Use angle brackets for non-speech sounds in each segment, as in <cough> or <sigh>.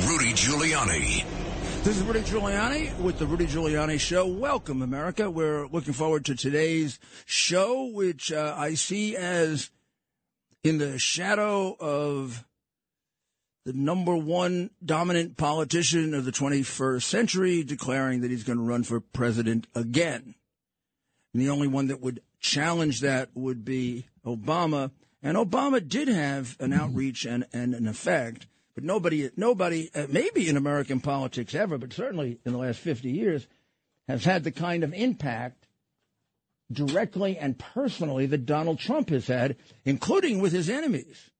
Rudy Giuliani. This is Rudy Giuliani with the Rudy Giuliani Show. Welcome, America. We're looking forward to today's show, which uh, I see as in the shadow of the number one dominant politician of the 21st century declaring that he's going to run for president again. And the only one that would challenge that would be Obama. And Obama did have an outreach and, and an effect. But nobody, nobody, uh, maybe in American politics ever, but certainly in the last 50 years, has had the kind of impact directly and personally that Donald Trump has had, including with his enemies.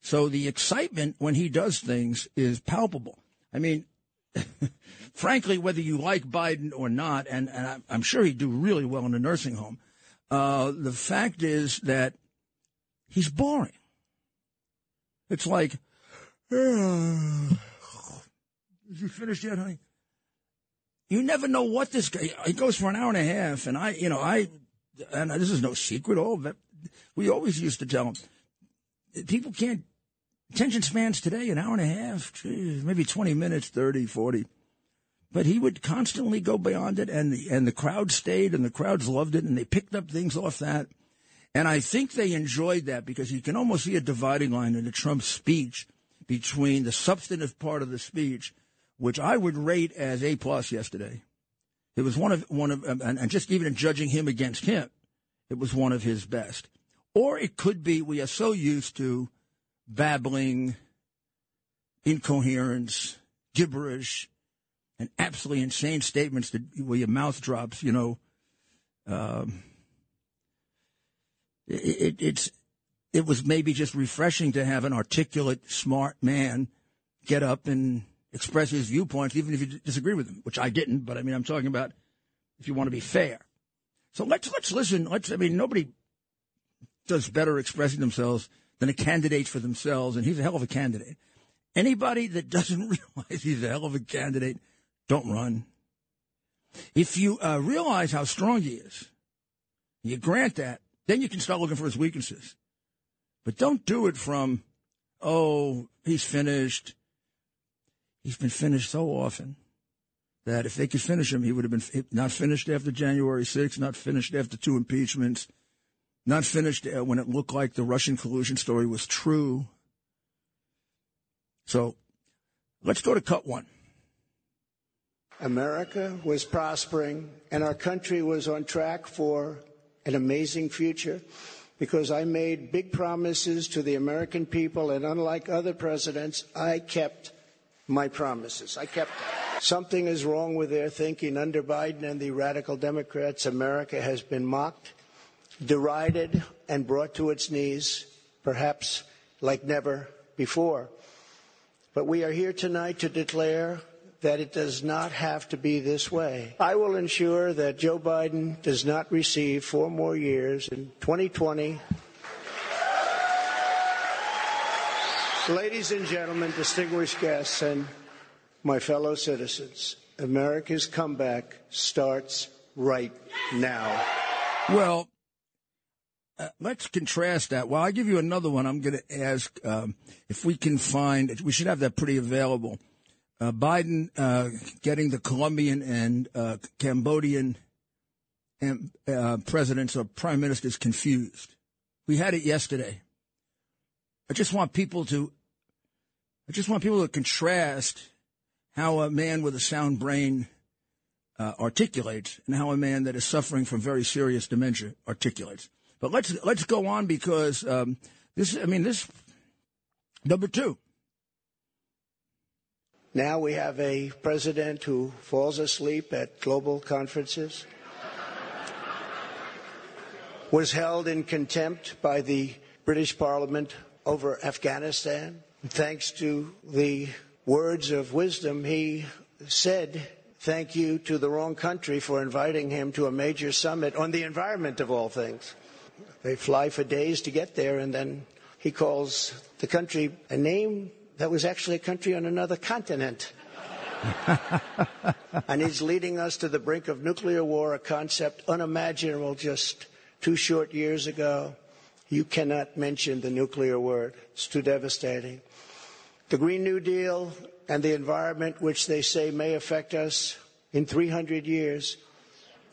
So the excitement when he does things is palpable. I mean, <laughs> frankly, whether you like Biden or not, and, and I'm sure he'd do really well in a nursing home, uh, the fact is that he's boring. It's like, <sighs> is he finished yet, honey? You never know what this guy. He goes for an hour and a half, and I, you know, I, and this is no secret. All that we always used to tell him. People can't attention spans today an hour and a half, geez, maybe twenty minutes, 30, 40. But he would constantly go beyond it, and the and the crowd stayed, and the crowds loved it, and they picked up things off that. And I think they enjoyed that because you can almost see a dividing line in the Trump speech between the substantive part of the speech, which I would rate as A plus yesterday. It was one of one of, and just even judging him against him, it was one of his best. Or it could be we are so used to babbling, incoherence, gibberish, and absolutely insane statements that where your mouth drops. You know, um, it, it, it's it was maybe just refreshing to have an articulate, smart man get up and express his viewpoints, even if you disagree with him, which I didn't. But I mean, I'm talking about if you want to be fair. So let's let's listen. Let's. I mean, nobody does better expressing themselves than a candidate for themselves, and he's a hell of a candidate. Anybody that doesn't <laughs> realize he's a hell of a candidate, don't run. If you uh, realize how strong he is, you grant that, then you can start looking for his weaknesses. But don't do it from, oh, he's finished. He's been finished so often that if they could finish him, he would have been not finished after January 6th, not finished after two impeachments, not finished uh, when it looked like the Russian collusion story was true. So let's go to cut one. America was prospering and our country was on track for an amazing future because I made big promises to the American people, and unlike other presidents, I kept my promises. I kept them. Something is wrong with their thinking. Under Biden and the radical Democrats, America has been mocked, derided, and brought to its knees, perhaps like never before. But we are here tonight to declare that it does not have to be this way. I will ensure that Joe Biden does not receive four more years in 2020. Ladies and gentlemen, distinguished guests, and my fellow citizens, America's comeback starts right now. Well, uh, let's contrast that. Well, I'll give you another one. I'm going to ask um, if we can find, we should have that pretty available uh, Biden uh, getting the Colombian and uh, Cambodian and, uh, presidents or prime ministers confused. We had it yesterday. I just want people to, I just want people to contrast how a man with a sound brain uh, articulates and how a man that is suffering from very serious dementia articulates. But let's let's go on because um, this. I mean, this number two. Now we have a president who falls asleep at global conferences, was held in contempt by the British Parliament over Afghanistan. Thanks to the words of wisdom, he said thank you to the wrong country for inviting him to a major summit on the environment of all things. They fly for days to get there, and then he calls the country a name that was actually a country on another continent. <laughs> and he's leading us to the brink of nuclear war, a concept unimaginable just two short years ago. You cannot mention the nuclear word. It's too devastating. The Green New Deal and the environment, which they say may affect us in 300 years,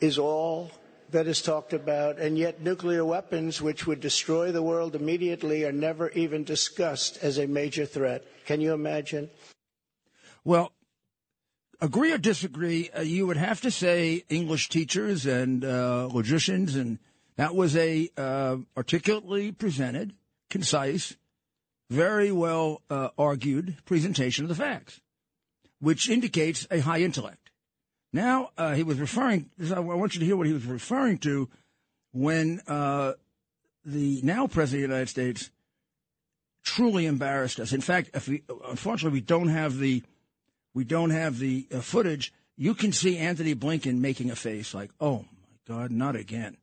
is all that is talked about, and yet nuclear weapons, which would destroy the world immediately, are never even discussed as a major threat. Can you imagine? Well, agree or disagree, uh, you would have to say English teachers and uh, logicians, and that was a uh, articulately presented, concise, very well uh, argued presentation of the facts, which indicates a high intellect. Now uh, he was referring. I want you to hear what he was referring to when uh, the now president of the United States truly embarrassed us. In fact, if we, unfortunately, we don't have the we don't have the uh, footage. You can see Antony Blinken making a face like, "Oh my God, not again,"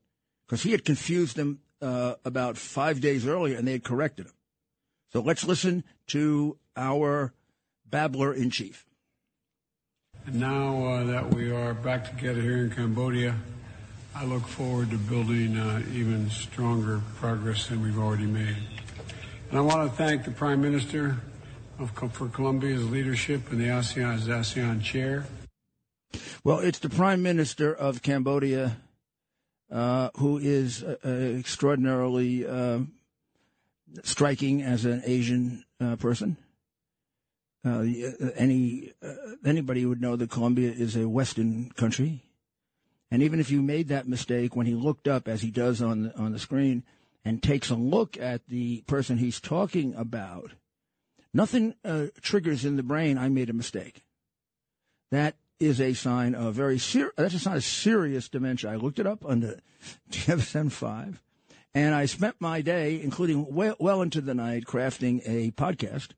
because he had confused them uh, about five days earlier, and they had corrected him. So let's listen to our babbler in chief. And now uh, that we are back together here in Cambodia, I look forward to building uh, even stronger progress than we've already made. And I want to thank the Prime Minister of, for Colombia's leadership and the ASEAN ASEAN chair. Well, it's the Prime Minister of Cambodia uh, who is uh, extraordinarily uh, striking as an Asian uh, person. Uh, any uh, anybody would know that Colombia is a Western country, and even if you made that mistake when he looked up, as he does on the, on the screen, and takes a look at the person he's talking about, nothing uh, triggers in the brain. I made a mistake. That is a sign of very serious. That's a sign of serious dementia. I looked it up <laughs> the DSM five, and I spent my day, including well, well into the night, crafting a podcast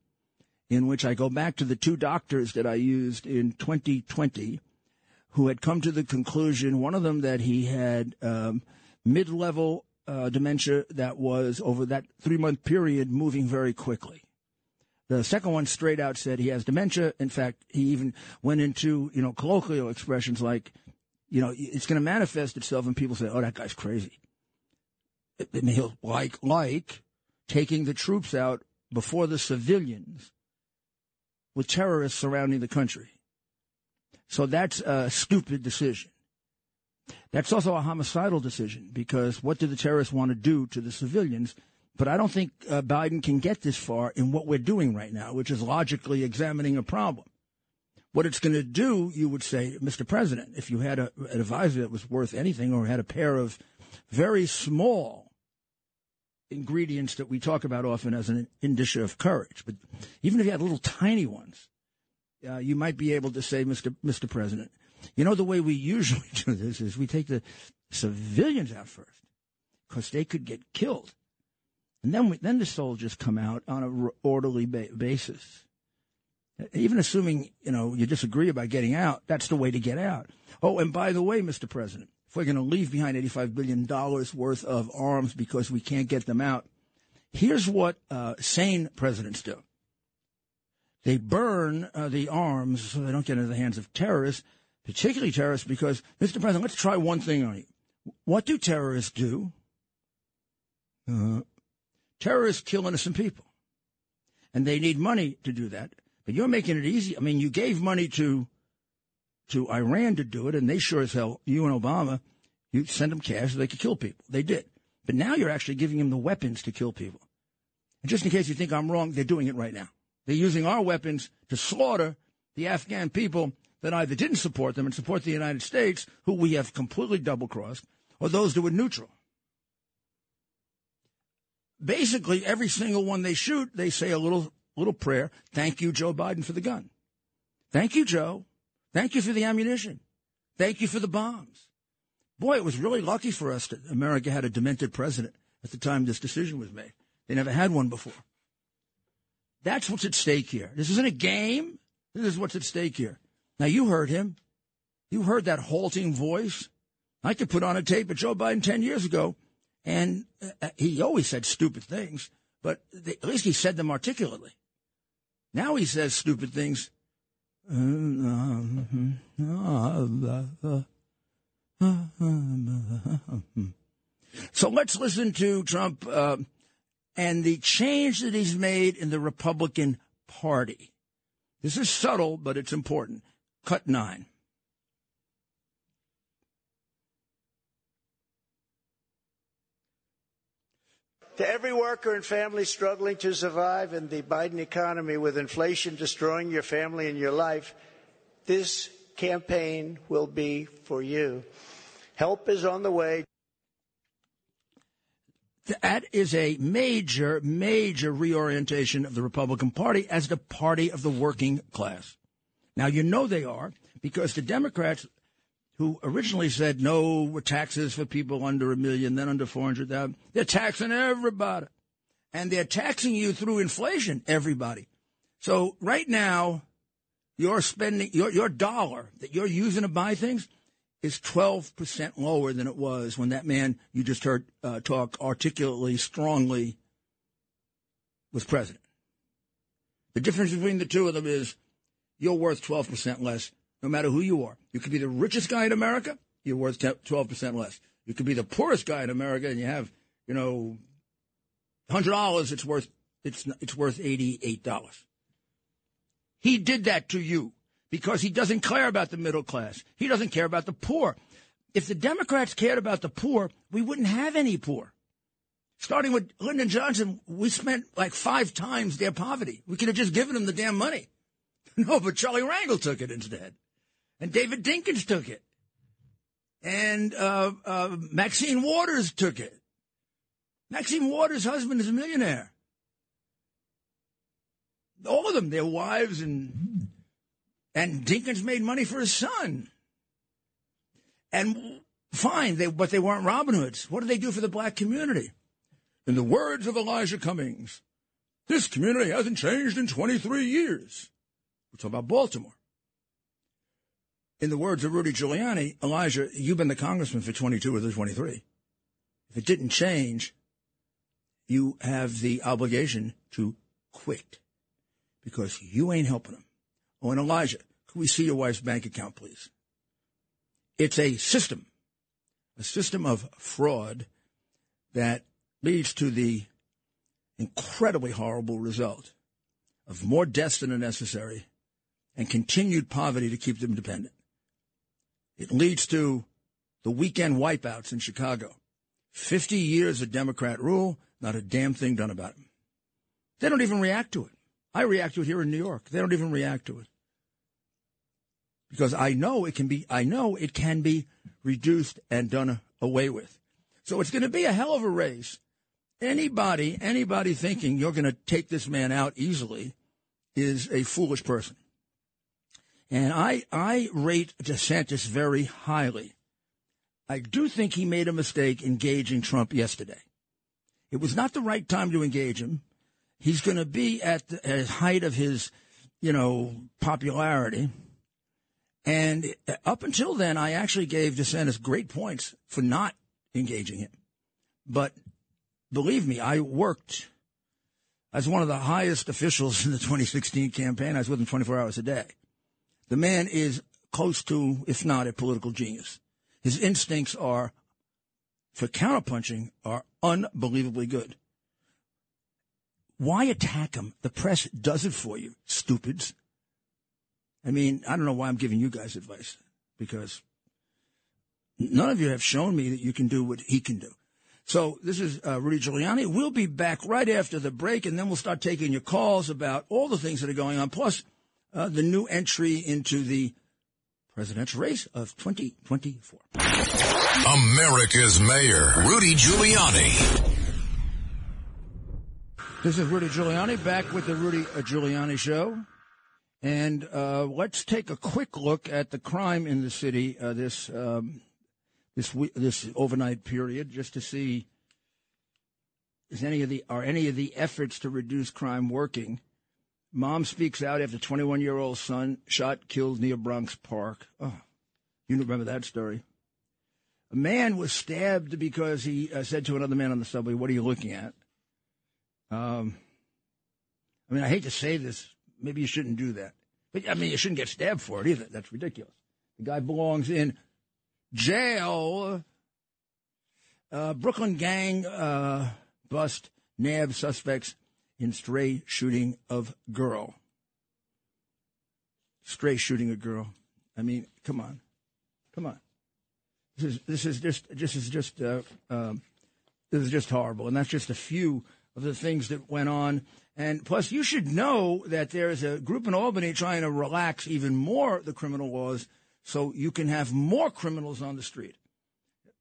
in which I go back to the two doctors that I used in 2020 who had come to the conclusion, one of them that he had um, mid level uh, dementia that was over that three month period moving very quickly. The second one straight out said he has dementia. In fact, he even went into, you know, colloquial expressions like, you know, it's going to manifest itself and people say, oh, that guy's crazy. And he'll like, like taking the troops out before the civilians with terrorists surrounding the country. So that's a stupid decision. That's also a homicidal decision because what do the terrorists want to do to the civilians? But I don't think uh, Biden can get this far in what we're doing right now, which is logically examining a problem. What it's going to do, you would say, Mr. President, if you had a, an advisor that was worth anything or had a pair of very small ingredients that we talk about often as an indicia of courage. But even if you had little tiny ones, uh, you might be able to say, Mr. Mr. President, you know, the way we usually <laughs> do this is we take the civilians out first because they could get killed. And then, we, then the soldiers come out on an orderly ba- basis. Even assuming, you know, you disagree about getting out, that's the way to get out. Oh, and by the way, Mr. President, if we're going to leave behind $85 billion worth of arms because we can't get them out, here's what uh, sane presidents do they burn uh, the arms so they don't get into the hands of terrorists, particularly terrorists, because, Mr. President, let's try one thing on you. What do terrorists do? Uh, terrorists kill innocent people. And they need money to do that. But you're making it easy. I mean, you gave money to to Iran to do it, and they sure as hell, you and Obama, you send them cash so they could kill people. They did. But now you're actually giving them the weapons to kill people. And just in case you think I'm wrong, they're doing it right now. They're using our weapons to slaughter the Afghan people that either didn't support them and support the United States, who we have completely double crossed, or those that were neutral. Basically, every single one they shoot, they say a little little prayer. Thank you, Joe Biden, for the gun. Thank you, Joe. Thank you for the ammunition. Thank you for the bombs. Boy, it was really lucky for us that America had a demented president at the time this decision was made. They never had one before. That's what's at stake here. This isn't a game. This is what's at stake here. Now, you heard him. You heard that halting voice. I could put on a tape of Joe Biden 10 years ago, and uh, he always said stupid things, but at least he said them articulately. Now he says stupid things so let's listen to Trump uh, and the change that he's made in the Republican Party. This is subtle, but it's important. Cut nine. To every worker and family struggling to survive in the Biden economy with inflation destroying your family and your life, this campaign will be for you. Help is on the way. That is a major, major reorientation of the Republican Party as the party of the working class. Now, you know they are because the Democrats, who originally said no taxes for people under a million, then under 400,000, they're taxing everybody. And they're taxing you through inflation, everybody. So right now, your spending, your, your dollar that you're using to buy things is 12% lower than it was when that man you just heard uh, talk articulately, strongly was president. The difference between the two of them is you're worth 12% less no matter who you are. You could be the richest guy in America, you're worth 12% less. You could be the poorest guy in America and you have, you know, $100, it's worth it's it's worth $88. He did that to you because he doesn't care about the middle class. He doesn't care about the poor. If the Democrats cared about the poor, we wouldn't have any poor. Starting with Lyndon Johnson, we spent like five times their poverty. We could have just given them the damn money. <laughs> No, but Charlie Rangel took it instead. And David Dinkins took it. And uh, uh, Maxine Waters took it. Maxine Waters' husband is a millionaire. All of them, their wives and and Dinkins made money for his son. And fine, they, but they weren't Robin Hoods. What did they do for the black community? In the words of Elijah Cummings, this community hasn't changed in 23 years. We're talking about Baltimore. In the words of Rudy Giuliani, Elijah, you've been the congressman for 22 or 23. If it didn't change, you have the obligation to quit because you ain't helping them. Oh, and Elijah, could we see your wife's bank account, please? It's a system, a system of fraud that leads to the incredibly horrible result of more deaths than are necessary and continued poverty to keep them dependent. It leads to the weekend wipeouts in Chicago. 50 years of Democrat rule, not a damn thing done about it. They don't even react to it. I react to it here in New York. They don't even react to it. Because I know it can be I know it can be reduced and done away with. So it's going to be a hell of a race. Anybody anybody thinking you're going to take this man out easily is a foolish person. And I I rate DeSantis very highly. I do think he made a mistake engaging Trump yesterday. It was not the right time to engage him. He's going to be at the height of his, you know, popularity. And up until then, I actually gave DeSantis great points for not engaging him. But believe me, I worked as one of the highest officials in the <laughs> 2016 campaign. I was with him 24 hours a day. The man is close to, if not a political genius. His instincts are, for counterpunching, are unbelievably good. Why attack him? The press does it for you, stupids. I mean, I don't know why I'm giving you guys advice because none of you have shown me that you can do what he can do. So this is uh, Rudy Giuliani. We'll be back right after the break, and then we'll start taking your calls about all the things that are going on, plus uh, the new entry into the presidential race of 2024. America's Mayor, Rudy Giuliani. This is Rudy Giuliani back with the Rudy Giuliani Show. And uh, let's take a quick look at the crime in the city uh, this um, this this overnight period, just to see is any of the are any of the efforts to reduce crime working. Mom speaks out after 21 year old son shot killed near Bronx Park. Oh, you remember that story? A man was stabbed because he uh, said to another man on the subway, "What are you looking at?" Um, I mean, I hate to say this. Maybe you shouldn't do that. But I mean, you shouldn't get stabbed for it either. That's ridiculous. The guy belongs in jail. Uh, Brooklyn gang uh, bust nab suspects in stray shooting of girl. stray shooting a girl. I mean, come on, come on. This is this is just this is just uh, um, this is just horrible, and that's just a few of the things that went on. And plus, you should know that there is a group in Albany trying to relax even more the criminal laws so you can have more criminals on the street.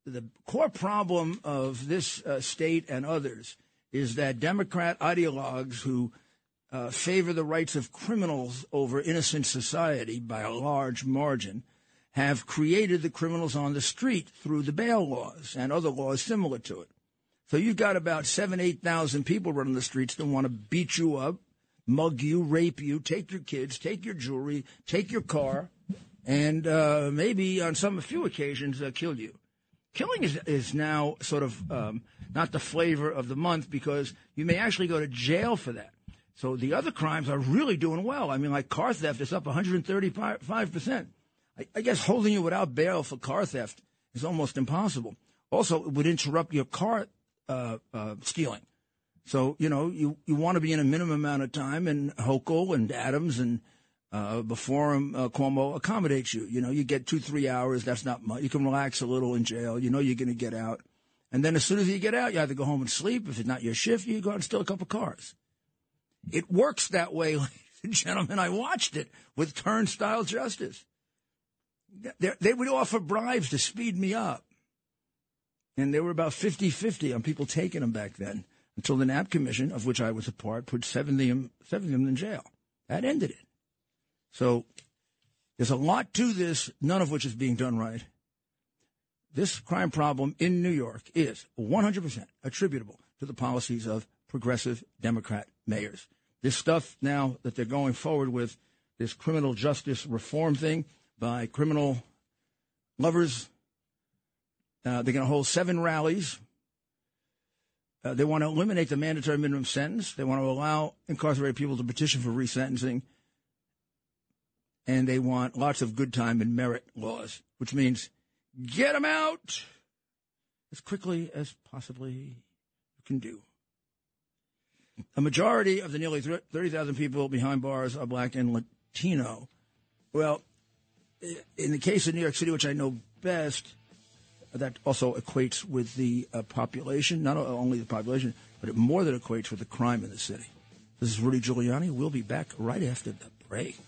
The core problem of this uh, state and others is that Democrat ideologues who uh, favor the rights of criminals over innocent society by a large margin have created the criminals on the street through the bail laws and other laws similar to it. So you've got about seven, eight thousand people running the streets that want to beat you up, mug you, rape you, take your kids, take your jewelry, take your car, and uh, maybe on some few occasions uh, kill you. Killing is, is now sort of um, not the flavor of the month because you may actually go to jail for that. So the other crimes are really doing well. I mean, like car theft is up 135%. I, I guess holding you without bail for car theft is almost impossible. Also, it would interrupt your car uh, uh, stealing. So, you know, you, you want to be in a minimum amount of time, and Hochul and Adams and uh, before him, uh, Cuomo accommodates you. You know, you get two, three hours. That's not much. You can relax a little in jail. You know you're going to get out. And then as soon as you get out, you either go home and sleep. If it's not your shift, you go out and steal a couple cars. It works that way, <laughs> ladies and gentlemen. I watched it with turnstile justice. They, they would offer bribes to speed me up. And they were about 50 50 on people taking them back then until the Knapp Commission, of which I was a part, put 70 of them, 70 of them in jail. That ended it. So there's a lot to this, none of which is being done right. This crime problem in New York is 100% attributable to the policies of progressive Democrat mayors. This stuff now that they're going forward with, this criminal justice reform thing by criminal lovers, uh, they're going to hold seven rallies. Uh, they want to eliminate the mandatory minimum sentence. They want to allow incarcerated people to petition for resentencing. And they want lots of good time and merit laws, which means get them out as quickly as possibly you can do. A majority of the nearly 30,000 people behind bars are black and Latino. Well, in the case of New York City, which I know best, that also equates with the uh, population, not only the population, but it more than equates with the crime in the city. This is Rudy Giuliani. We'll be back right after the break.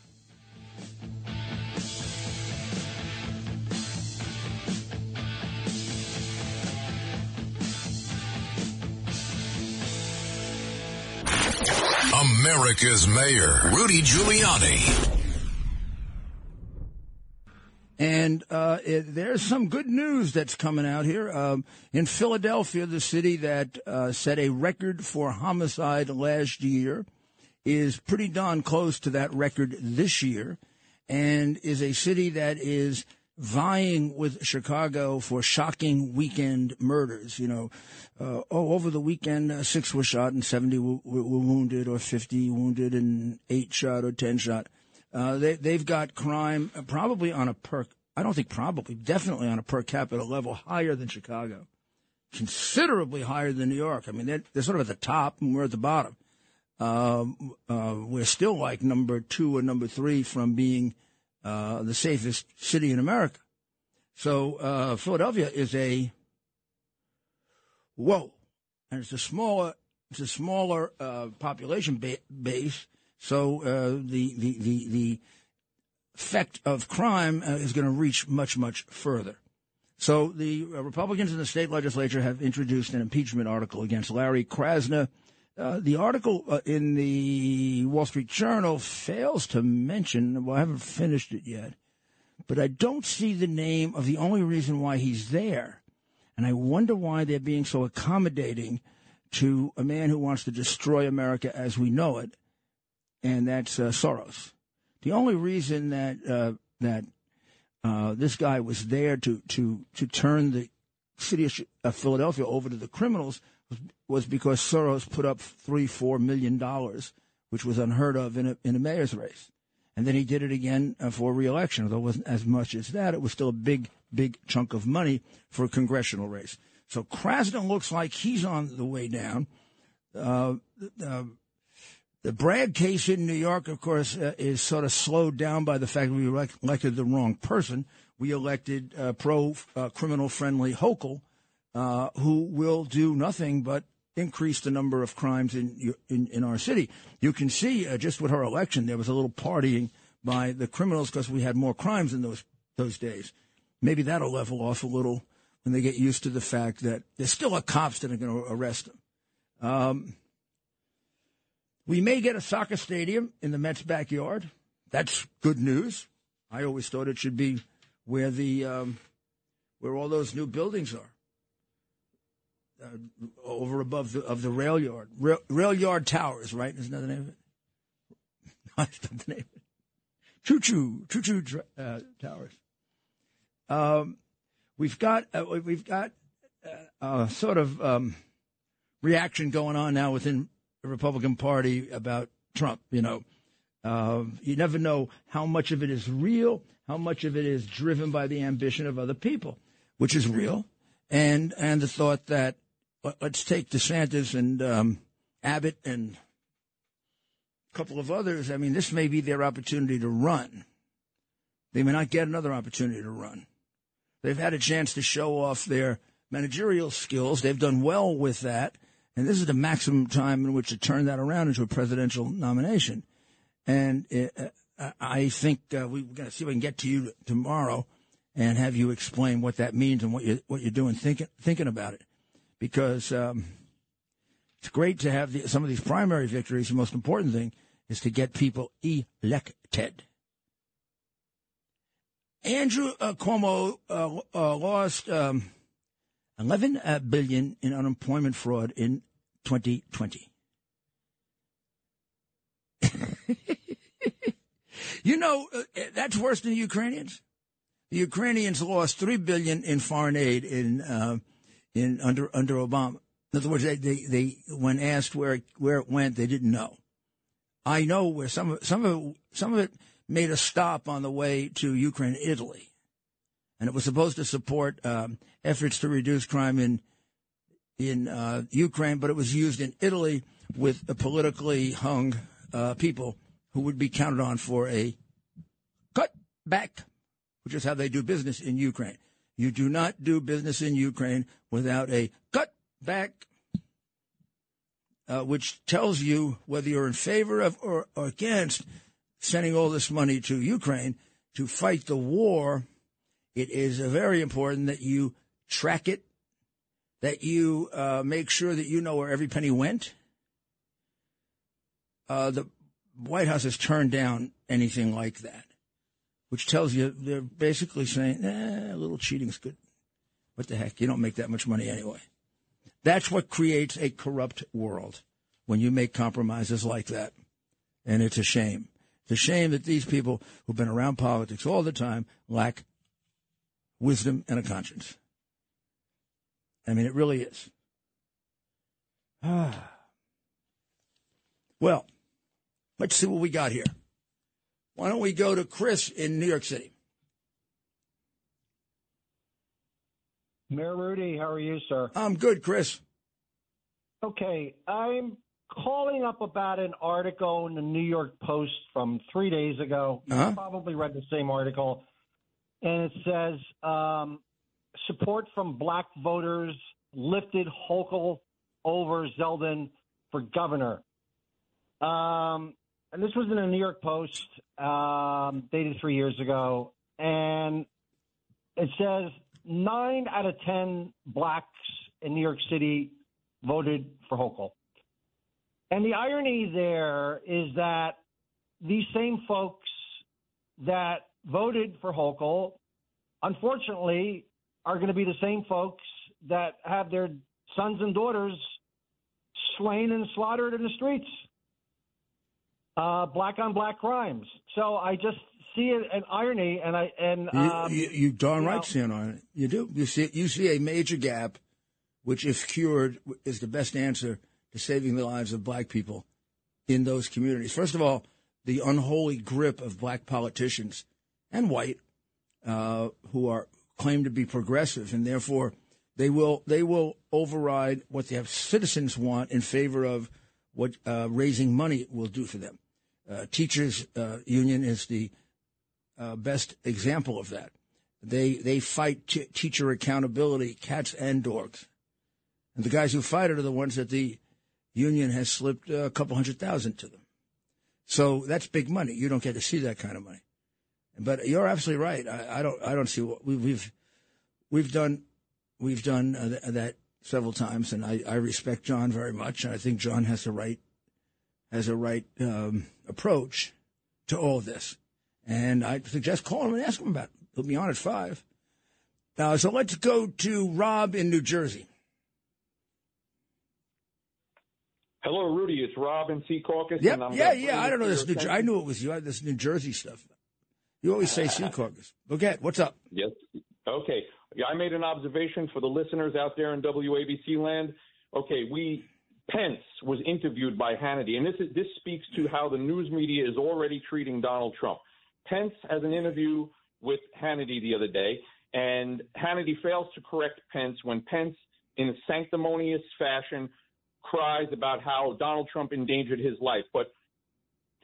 America's Mayor, Rudy Giuliani. And uh, it, there's some good news that's coming out here. Um, in Philadelphia, the city that uh, set a record for homicide last year is pretty darn close to that record this year, and is a city that is vying with Chicago for shocking weekend murders. You know, uh, oh, over the weekend, uh, six were shot and 70 were, were, wounded, or 50 wounded and eight shot or 10 shot. Uh, they, they've got crime probably on a per, I don't think probably, definitely on a per capita level higher than Chicago, considerably higher than New York. I mean, they're, they're sort of at the top and we're at the bottom. Um, uh, we're still like number two or number three from being uh, the safest city in America. So uh, Philadelphia is a whoa, and it's a smaller it's a smaller population ba- base, so the, the, the, the effect of crime is going to reach much, much further. So the Republicans in the state legislature have introduced an impeachment article against Larry Krasner. Uh, the article uh, in the Wall Street Journal fails to mention, well, I haven't finished it yet, but I don't see the name of the only reason why he's there. And I wonder why they're being so accommodating to a man who wants to destroy America as we know it and that's uh, Soros. The only reason that uh, that uh, this guy was there to to to turn the city of Philadelphia over to the criminals was, because Soros put up three four million dollars, which was unheard of in a in a mayor's race, and then he did it again uh, for reelection. Although it wasn't as much as that, it was still a big big chunk of money for a congressional race. So Krasner looks like he's on the way down. Uh, uh, The Bragg case in New York, of course, uh, is sort of slowed down by the fact that we elect- elected the wrong person. We elected uh, pro uh, criminal friendly Hochul, uh, who will do nothing but increase the number of crimes in in, in our city. You can see uh, just with her election, there was a little partying by the criminals because we had more crimes in those those days. Maybe that'll level off a little when they get used to the fact that there's still a cops that are going to arrest them. Um, we may get a soccer stadium in the Mets' backyard. That's good news. I always thought it should be where the um, where all those new buildings are, uh, over above the of the rail yard, rail, rail yard towers. Right? Isn't that the name of it? That's <laughs> not the name. Choo choo, choo choo uh, towers. Um, we've got uh, we've got uh, sort of um, reaction going on now within the Republican Party about Trump. You know, uh, you never know how much of it is real, how much of it is driven by the ambition of other people, which is real, and and the thought that let's take DeSantis and um, Abbott and a couple of others. I mean, this may be their opportunity to run. They may not get another opportunity to run. They've had a chance to show off their managerial skills. They've done well with that. And this is the maximum time in which to turn that around into a presidential nomination. And it, uh, I think uh, we're going to see if we can get to you tomorrow and have you explain what that means and what you what you're doing thinking thinking about it, because um, it's great to have the, some of these primary victories. The most important thing is to get people elected. Andrew uh, Cuomo uh, uh, lost um, 11 uh, in unemployment fraud in 2020. <laughs> you know, uh, that's worse than the Ukrainians. The Ukrainians lost three billion in foreign aid in uh, in under under Obama. In other words, they, they, they when asked where where it went, they didn't know. I know where some of some of it, some of it made a stop on the way to Ukraine, Italy, and it was supposed to support um, efforts to reduce crime in in uh, Ukraine, but it was used in Italy with politically hung uh, people who would be counted on for a cut back, which is how they do business in Ukraine. You do not do business in Ukraine without a cut back, uh, which tells you whether you're in favor of or, or against sending all this money to Ukraine to fight the war. It is very important that you track it that you uh, make sure that you know where every penny went. Uh, the White House has turned down anything like that, which tells you they're basically saying, eh, a little cheating's good. What the heck? You don't make that much money anyway. That's what creates a corrupt world when you make compromises like that. And it's a shame. It's a shame that these people who've been around politics all the time lack wisdom and a conscience. I mean, it really is. Ah. <sighs> Well, let's see what we got here. Why don't we go to Chris in New York City? Mayor Rudy, how are you, sir? I'm good, Chris. Okay, I'm calling up about an article in the New York Post from three days ago. Uh-huh. You probably read the same article. And it says um, support from black voters lifted Hochul over Zeldin for governor. Um, and this was in a New York Post, um, dated three years ago. And it says nine out of 10 blacks in New York City voted for Hochul. And the irony there is that these same folks that voted for Hochul, unfortunately, are going to be the same folks that have their sons and daughters slain and slaughtered in the streets. Uh, black on black crimes. So I just see an irony, and I and um, you, you, you darn you right know- stand on it. You do. You see. You see a major gap, which, if cured, is the best answer to saving the lives of black people in those communities. First of all, the unholy grip of black politicians and white uh, who are claim to be progressive, and therefore they will they will override what their citizens want in favor of what uh, raising money will do for them. Uh, teachers uh, union is the uh, best example of that. They they fight t- teacher accountability, cats and dogs, and the guys who fight it are the ones that the union has slipped a couple hundred thousand to them. So that's big money. You don't get to see that kind of money. But you're absolutely right. I, I don't. I don't see what we, we've we've done. We've done uh, th- that several times, and I, I respect John very much. And I think John has the right has a right um, approach to all of this. And I suggest call him and ask him about it. He'll be on at five. Uh, so let's go to Rob in New Jersey. Hello, Rudy. It's Rob in Secaucus. Yep. and I'm Yeah, yeah. I don't know this. New, Jer- I knew it was you. I had this New Jersey stuff. You always say Secaucus. Go get. What's up? Yes. Okay. I made an observation for the listeners out there in WABC land. Okay, we Pence was interviewed by Hannity, and this is, this speaks to how the news media is already treating Donald Trump. Pence has an interview with Hannity the other day, and Hannity fails to correct Pence when Pence, in a sanctimonious fashion, cries about how Donald Trump endangered his life. But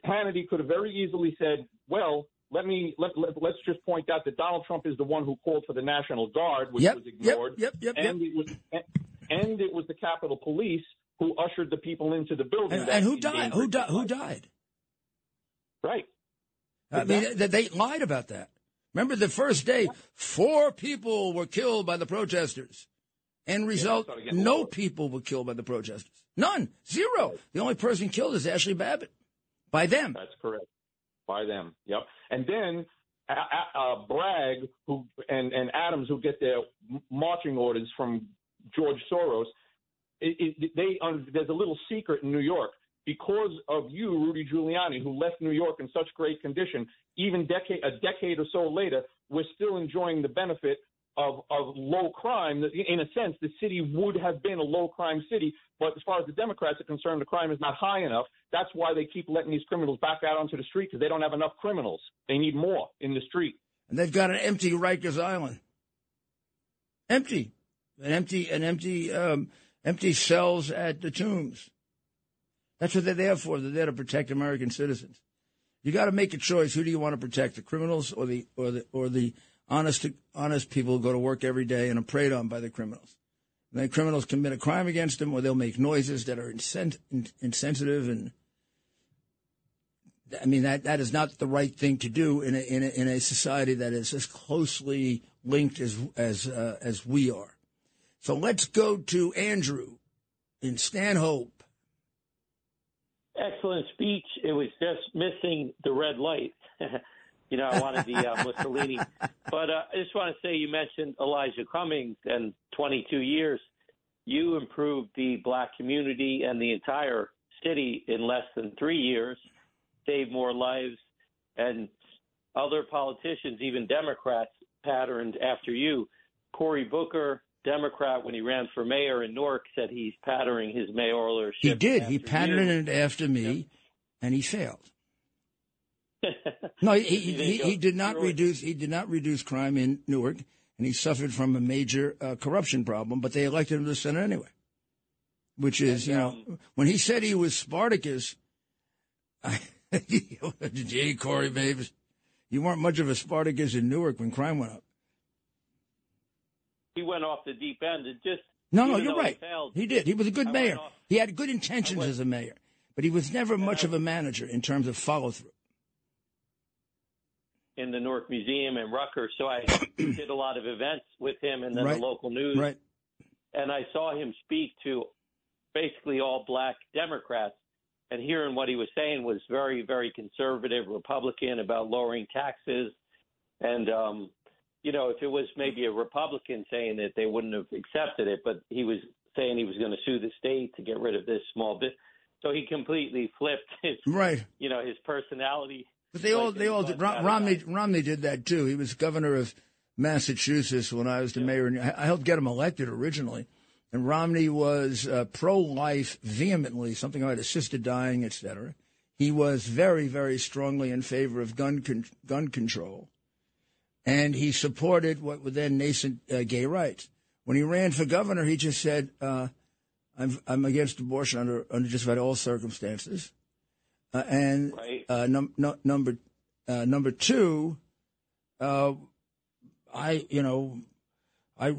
Hannity could have very easily said, "Well, let me let, let us just point out that Donald Trump is the one who called for the National Guard, which Yep, was ignored, yep, yep, yep. and it was and it was the Capitol Police who ushered the people into the building. And, and who died? Who died? Who died? Right. I mean, they, they lied about that. Remember the first day, four people were killed by the protesters. End result, getting no lower. people were killed by the protesters. None. Zero. The only person killed is Ashli Babbitt. By them. That's correct. By them. Yep. And then uh, uh, Bragg, who and and Adams, who get their marching orders from George Soros. It, it, they um, there's a little secret in New York because of you, Rudy Giuliani, who left New York in such great condition. Even decade a decade or so later, we're still enjoying the benefit of of low crime. In a sense, the city would have been a low crime city, but as far as the Democrats are concerned, the crime is not high enough. That's why they keep letting these criminals back out onto the street because they don't have enough criminals. They need more in the street. And they've got an empty Rikers Island. Empty. An empty, an empty, um, empty cells at the tombs. That's what they're there for. They're there to protect American citizens. You got to make a choice. Who do you want to protect? The criminals or the or the or the honest honest people who go to work every day and are preyed on by the criminals. And then criminals commit a crime against them, or they'll make noises that are insen- in- insensitive and. I mean that that is not the right thing to do in a in a, in a society that is as closely linked as as uh, as we are. So let's go to Andrew in Stanhope. Excellent speech. It was just missing the red light. <laughs> you know, I wanted the uh, Mussolini. <laughs> But uh, I just want to say you mentioned Elijah Cummings and 22 years. You improved the black community and the entire city in less than three years, saved more lives, and other politicians, even Democrats, patterned after you. Cory Booker, Democrat, when he ran for mayor in Newark, said he's patterning his mayoralship. He did. He patterned you. it after me, and he failed. <laughs> No, he, he, he, did not reduce. He did not reduce crime in Newark, and he suffered from a major uh, corruption problem. But they elected him to the Senate anyway, which is, you know, um, when he said he was Spartacus, <laughs> I, <laughs> gee, Cory, babes, you weren't much of a Spartacus in Newark when crime went up. He went off the deep end. It just No, no, you're right. He, failed, He did. He was a good I mayor. off- He had good intentions as a mayor, but he was never much of a manager in terms of follow through. in the Newark Museum and Rutgers, so I <coughs> did a lot of events with him and then Right. the local news. Right. And I saw him speak to basically all black Democrats. And hearing what he was saying was very, very conservative Republican about lowering taxes. And, um, you know, if it was maybe a Republican saying it, they wouldn't have accepted it. But he was saying he was going to sue the state to get rid of this small bit. So he completely flipped his, Right. you know, his personality. But they all they all did. Rom- Romney. Romney did that too. He was governor of Massachusetts when I was the mayor, and I I helped get him elected originally. And Romney was uh, pro-life vehemently, something about assisted dying, etc. He was very, very strongly in favor of gun con- gun control, and he supported what were then nascent uh, gay rights. When he ran for governor, he just said, uh, I'm I'm against abortion under under just about all circumstances. Uh, and Right. uh, num- no, number uh, number two, uh, I you know, I,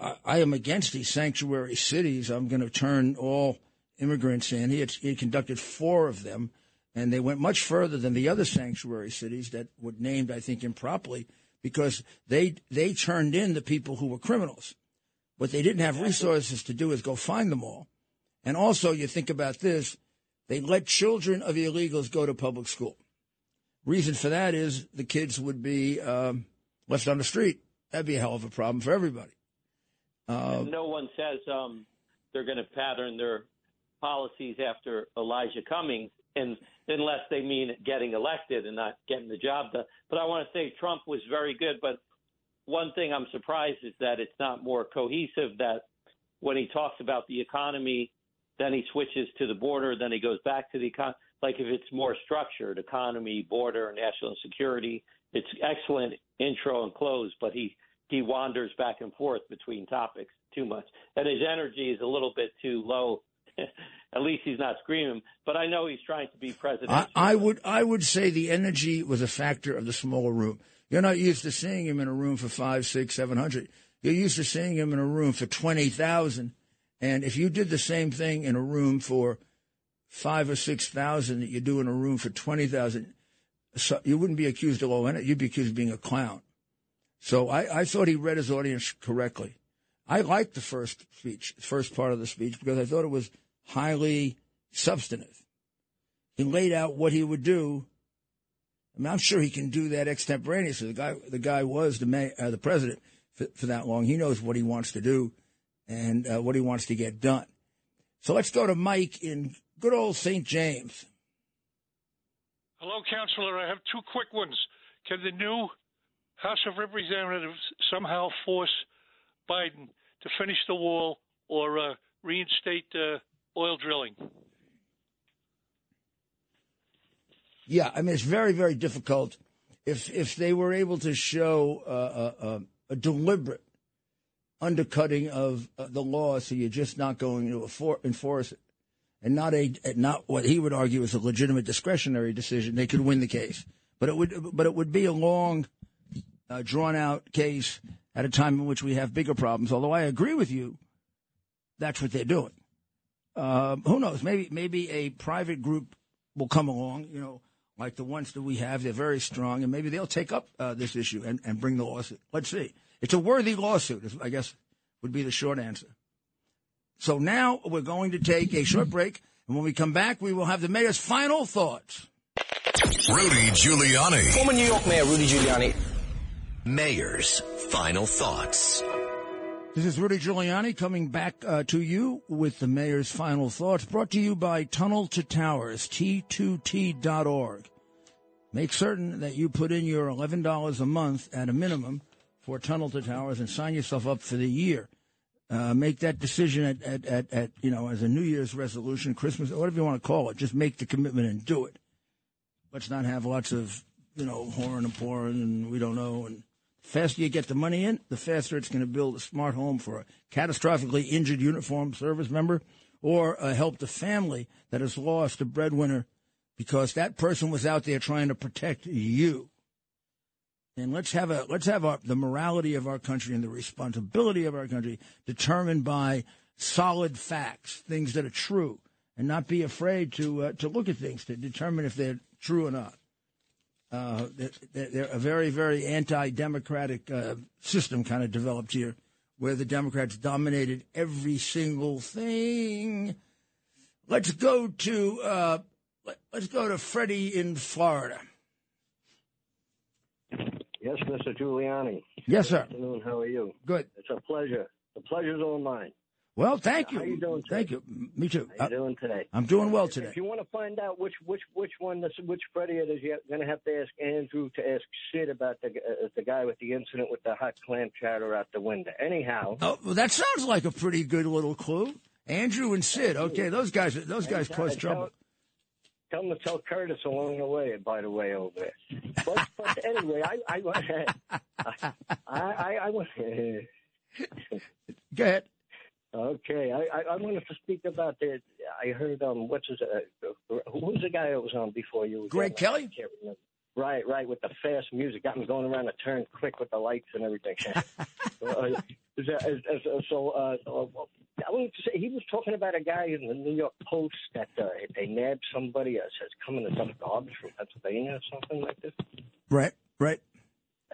I I am against these sanctuary cities. I'm going to turn all immigrants in. He had, he conducted four of them, and they went much further than the other sanctuary cities that were named, I think, improperly because they they turned in the people who were criminals. What they didn't have resources to do is go find them all. And also, you think about this, they let children of illegals go to public school. Reason for that is the kids would be um, left on the street. That'd be a hell of a problem for everybody. Uh, no one says um, they're going to pattern their policies after Elijah Cummings, and unless they mean getting elected and not getting the job done. But I want to say Trump was very good. But one thing I'm surprised is that it's not more cohesive. That when he talks about the economy, then he switches to the border, then he goes back to the econ. Like if it's more structured, economy, border, national security, it's excellent intro and close. But he he wanders back and forth between topics too much, and his energy is a little bit too low. <laughs> At least he's not screaming, but I know he's trying to be president. I, I would I would say the energy was a factor of the smaller room. You're not used to seeing him in a room for five, six, seven hundred. You're used to seeing him in a room for twenty thousand. And if you did the same thing in a room for five or six thousand that you do in a room for twenty thousand, so you wouldn't be accused of low energy. You'd be accused of being a clown. So I, I thought he read his audience correctly. I liked the first speech, first part of the speech, because I thought it was highly substantive. He laid out what he would do. I mean, I'm sure he can do that extemporaneously. The guy, the guy was the uh, the president for, for that long. He knows what he wants to do and uh, what he wants to get done. So let's go to Mike in good old St. James. Hello, Counselor. I have two quick ones. Can the new House of Representatives somehow force Biden to finish the wall or uh, reinstate uh, oil drilling? Yeah, I mean it's very, very difficult. If if they were able to show uh, uh, a deliberate undercutting of uh, the law, so you're just not going to enforce it, and not a not what he would argue is a legitimate discretionary decision, they could win the case. But it would but it would be a long, uh, drawn out case at a time in which we have bigger problems. Although I agree with you, that's what they're doing. Um, who knows? Maybe maybe a private group will come along. You know, like the ones that we have. They're very strong, and maybe they'll take up uh, this issue and, and bring the lawsuit. Let's see. It's a worthy lawsuit, I guess, would be the short answer. So now we're going to take a short break, and when we come back, we will have the mayor's final thoughts. Rudy Giuliani. Former New York Mayor Rudy Giuliani. Mayor's final thoughts. This is Rudy Giuliani coming back uh, to you with the mayor's final thoughts, brought to you by Tunnel to Towers, T2T.org. Make certain that you put in your $11 a month at a minimum for Tunnel to Towers and sign yourself up for the year. Uh, make that decision at, at, at, at, you know, as a New Year's resolution, Christmas, whatever you want to call it. Just make the commitment and do it. Let's not have lots of, you know, whoring and pouring and we don't know. And faster you get the money in, the faster it's going to build a smart home for a catastrophically injured uniformed service member or uh, help the family that has lost a breadwinner because that person was out there trying to protect you. And let's have a let's have our, the morality of our country and the responsibility of our country determined by solid facts, things that are true, and not be afraid to uh, to look at things to determine if they're true or not. Uh, they're, they're a very very anti-democratic uh, system kind of developed here, where the Democrats dominated every single thing. Let's go to uh, let, let's go to Freddie in Florida. Yes, Mr. Giuliani. Yes, sir. Good afternoon. How are you? Good. It's a pleasure. The pleasure's all mine. Well, thank you. How you doing today? Thank you. Me too. How Uh, you doing today? I'm doing well today. If you want to find out which which which one this which Freddie it is, you're going to have to ask Andrew to ask Sid about the uh, the guy with the incident with the hot clam chowder out the window. Anyhow, Oh, well, that sounds like a pretty good little clue. Andrew and Sid. Okay, those guys. Those guys And cause tell- trouble. Tell him to tell Curtis along the way. By the way, over there. But, but anyway, I I <laughs> I I, I, I want. <laughs> Go ahead. Okay, I, I, I wanted to speak about the. I heard um, what's his? Uh, who was the guy that was on before you? Greg Kelly. Can't remember. Right, right, with the fast music, got me going around the turn quick with the lights and everything. <laughs> uh, is that, is, is, so, uh, uh, I wanted to say he was talking about a guy in the New York Post that uh, they nabbed somebody uh, says coming to dump garbage from Pennsylvania or something like this. Right, right.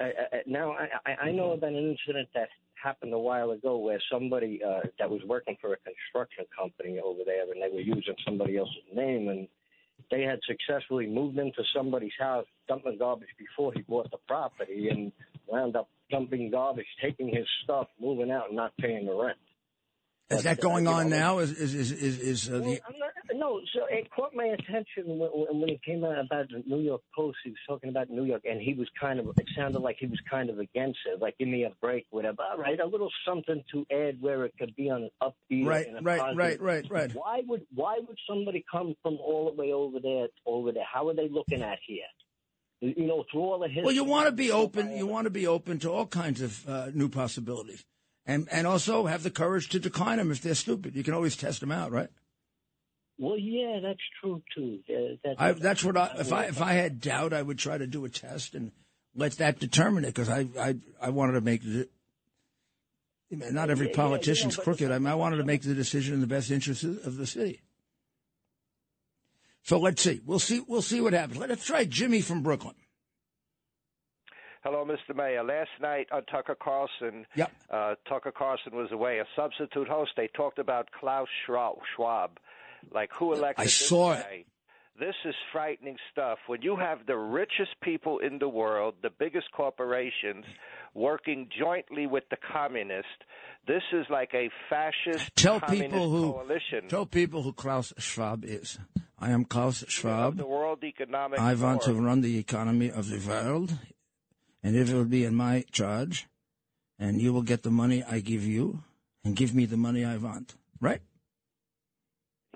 Uh, uh, now I, I know about an incident that happened a while ago where somebody uh, that was working for a construction company over there and they were using somebody else's name and they had successfully moved into somebody's house, dumping garbage before he bought the property, and wound up dumping garbage, taking his stuff, moving out, and not paying the rent. Is that going on now? Is is is is, is uh, Well, the I'm not, no, so it caught my attention when, when it came out about the New York Post. He was talking about New York, and he was kind of. It sounded like he was kind of against it. Like, give me a break, whatever. All right, a little something to add where it could be on an upbeat. right, right, positive. right, right, right? Why would why would somebody come from all the way over there over there? How are they looking at here? You know, through all the history. Well, you want to be open. You want to be open to all kinds of uh, new possibilities, and and also have the courage to decline them if they're stupid. You can always test them out, right? Well, yeah, that's true too. Uh, that, I, that's what I. If I if I had doubt, I would try to do a test and let that determine it because I I I wanted to make the. Not every Yeah, yeah, politician's yeah, crooked. I, mean, I wanted to make the decision in the best interest of of the city. So let's see. We'll see. We'll see what happens. Let's try Jimmy from Brooklyn. Hello, Mr. Mayor. Last night on Tucker Carlson, Yep. uh, Tucker Carlson was away. A substitute host. They talked about Klaus Schwab. Like who elected I this saw it. This is frightening stuff. When you have the richest people in the world, the biggest corporations, working jointly with the communists, this is like a fascist Tell people who coalition tell people who Klaus Schwab is. I am Klaus Schwab. the World Economic I want to run the economy of the world, and it will be in my charge, and you will get the money I give you, and give me the money I want. Right?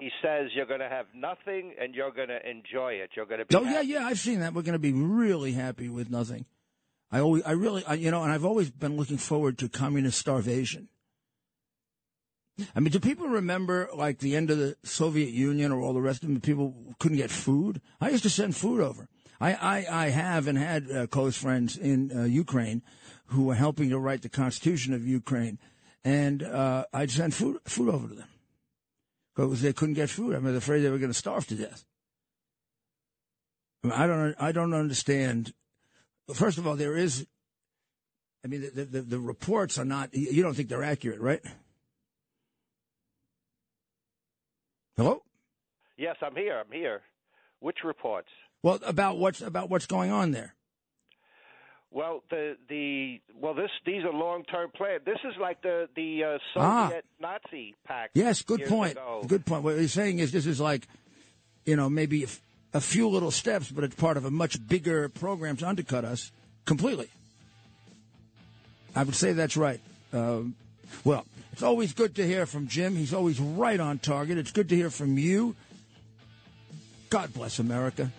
He says you're going to have nothing and you're going to enjoy it. You're going to be Oh yeah, yeah. I've seen that. We're going to be really happy with nothing. I always, I really, I, you know, and I've always been looking forward to communist starvation. I mean, do people remember like the end of the Soviet Union or all the rest of them? People couldn't get food. I used to send food over. I, I, I have and had uh, close friends in uh, Ukraine who were helping to write the Constitution of Ukraine, and uh, I'd send food food over to them because they couldn't get food. I was afraid they were going to starve to death. I, mean, I don't. I don't understand. First of all, there is. I mean, the, the the reports are not. You don't think they're accurate, right? Hello. Yes, I'm here. I'm here. Which reports? Well, about what's about what's going on there. Well, the the well, this these are long term plans. This is like the the uh, Ah. Soviet Nazi pact. Yes, good point. ago. Good point. What he's saying is this is like, you know, maybe a few little steps, but it's part of a much bigger program to undercut us completely. I would say that's right. Um, well, it's always good to hear from Jim. He's always right on target. It's good to hear from you. God bless America.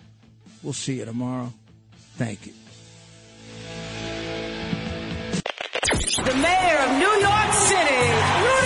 We'll see you tomorrow. Thank you. The mayor of New York City.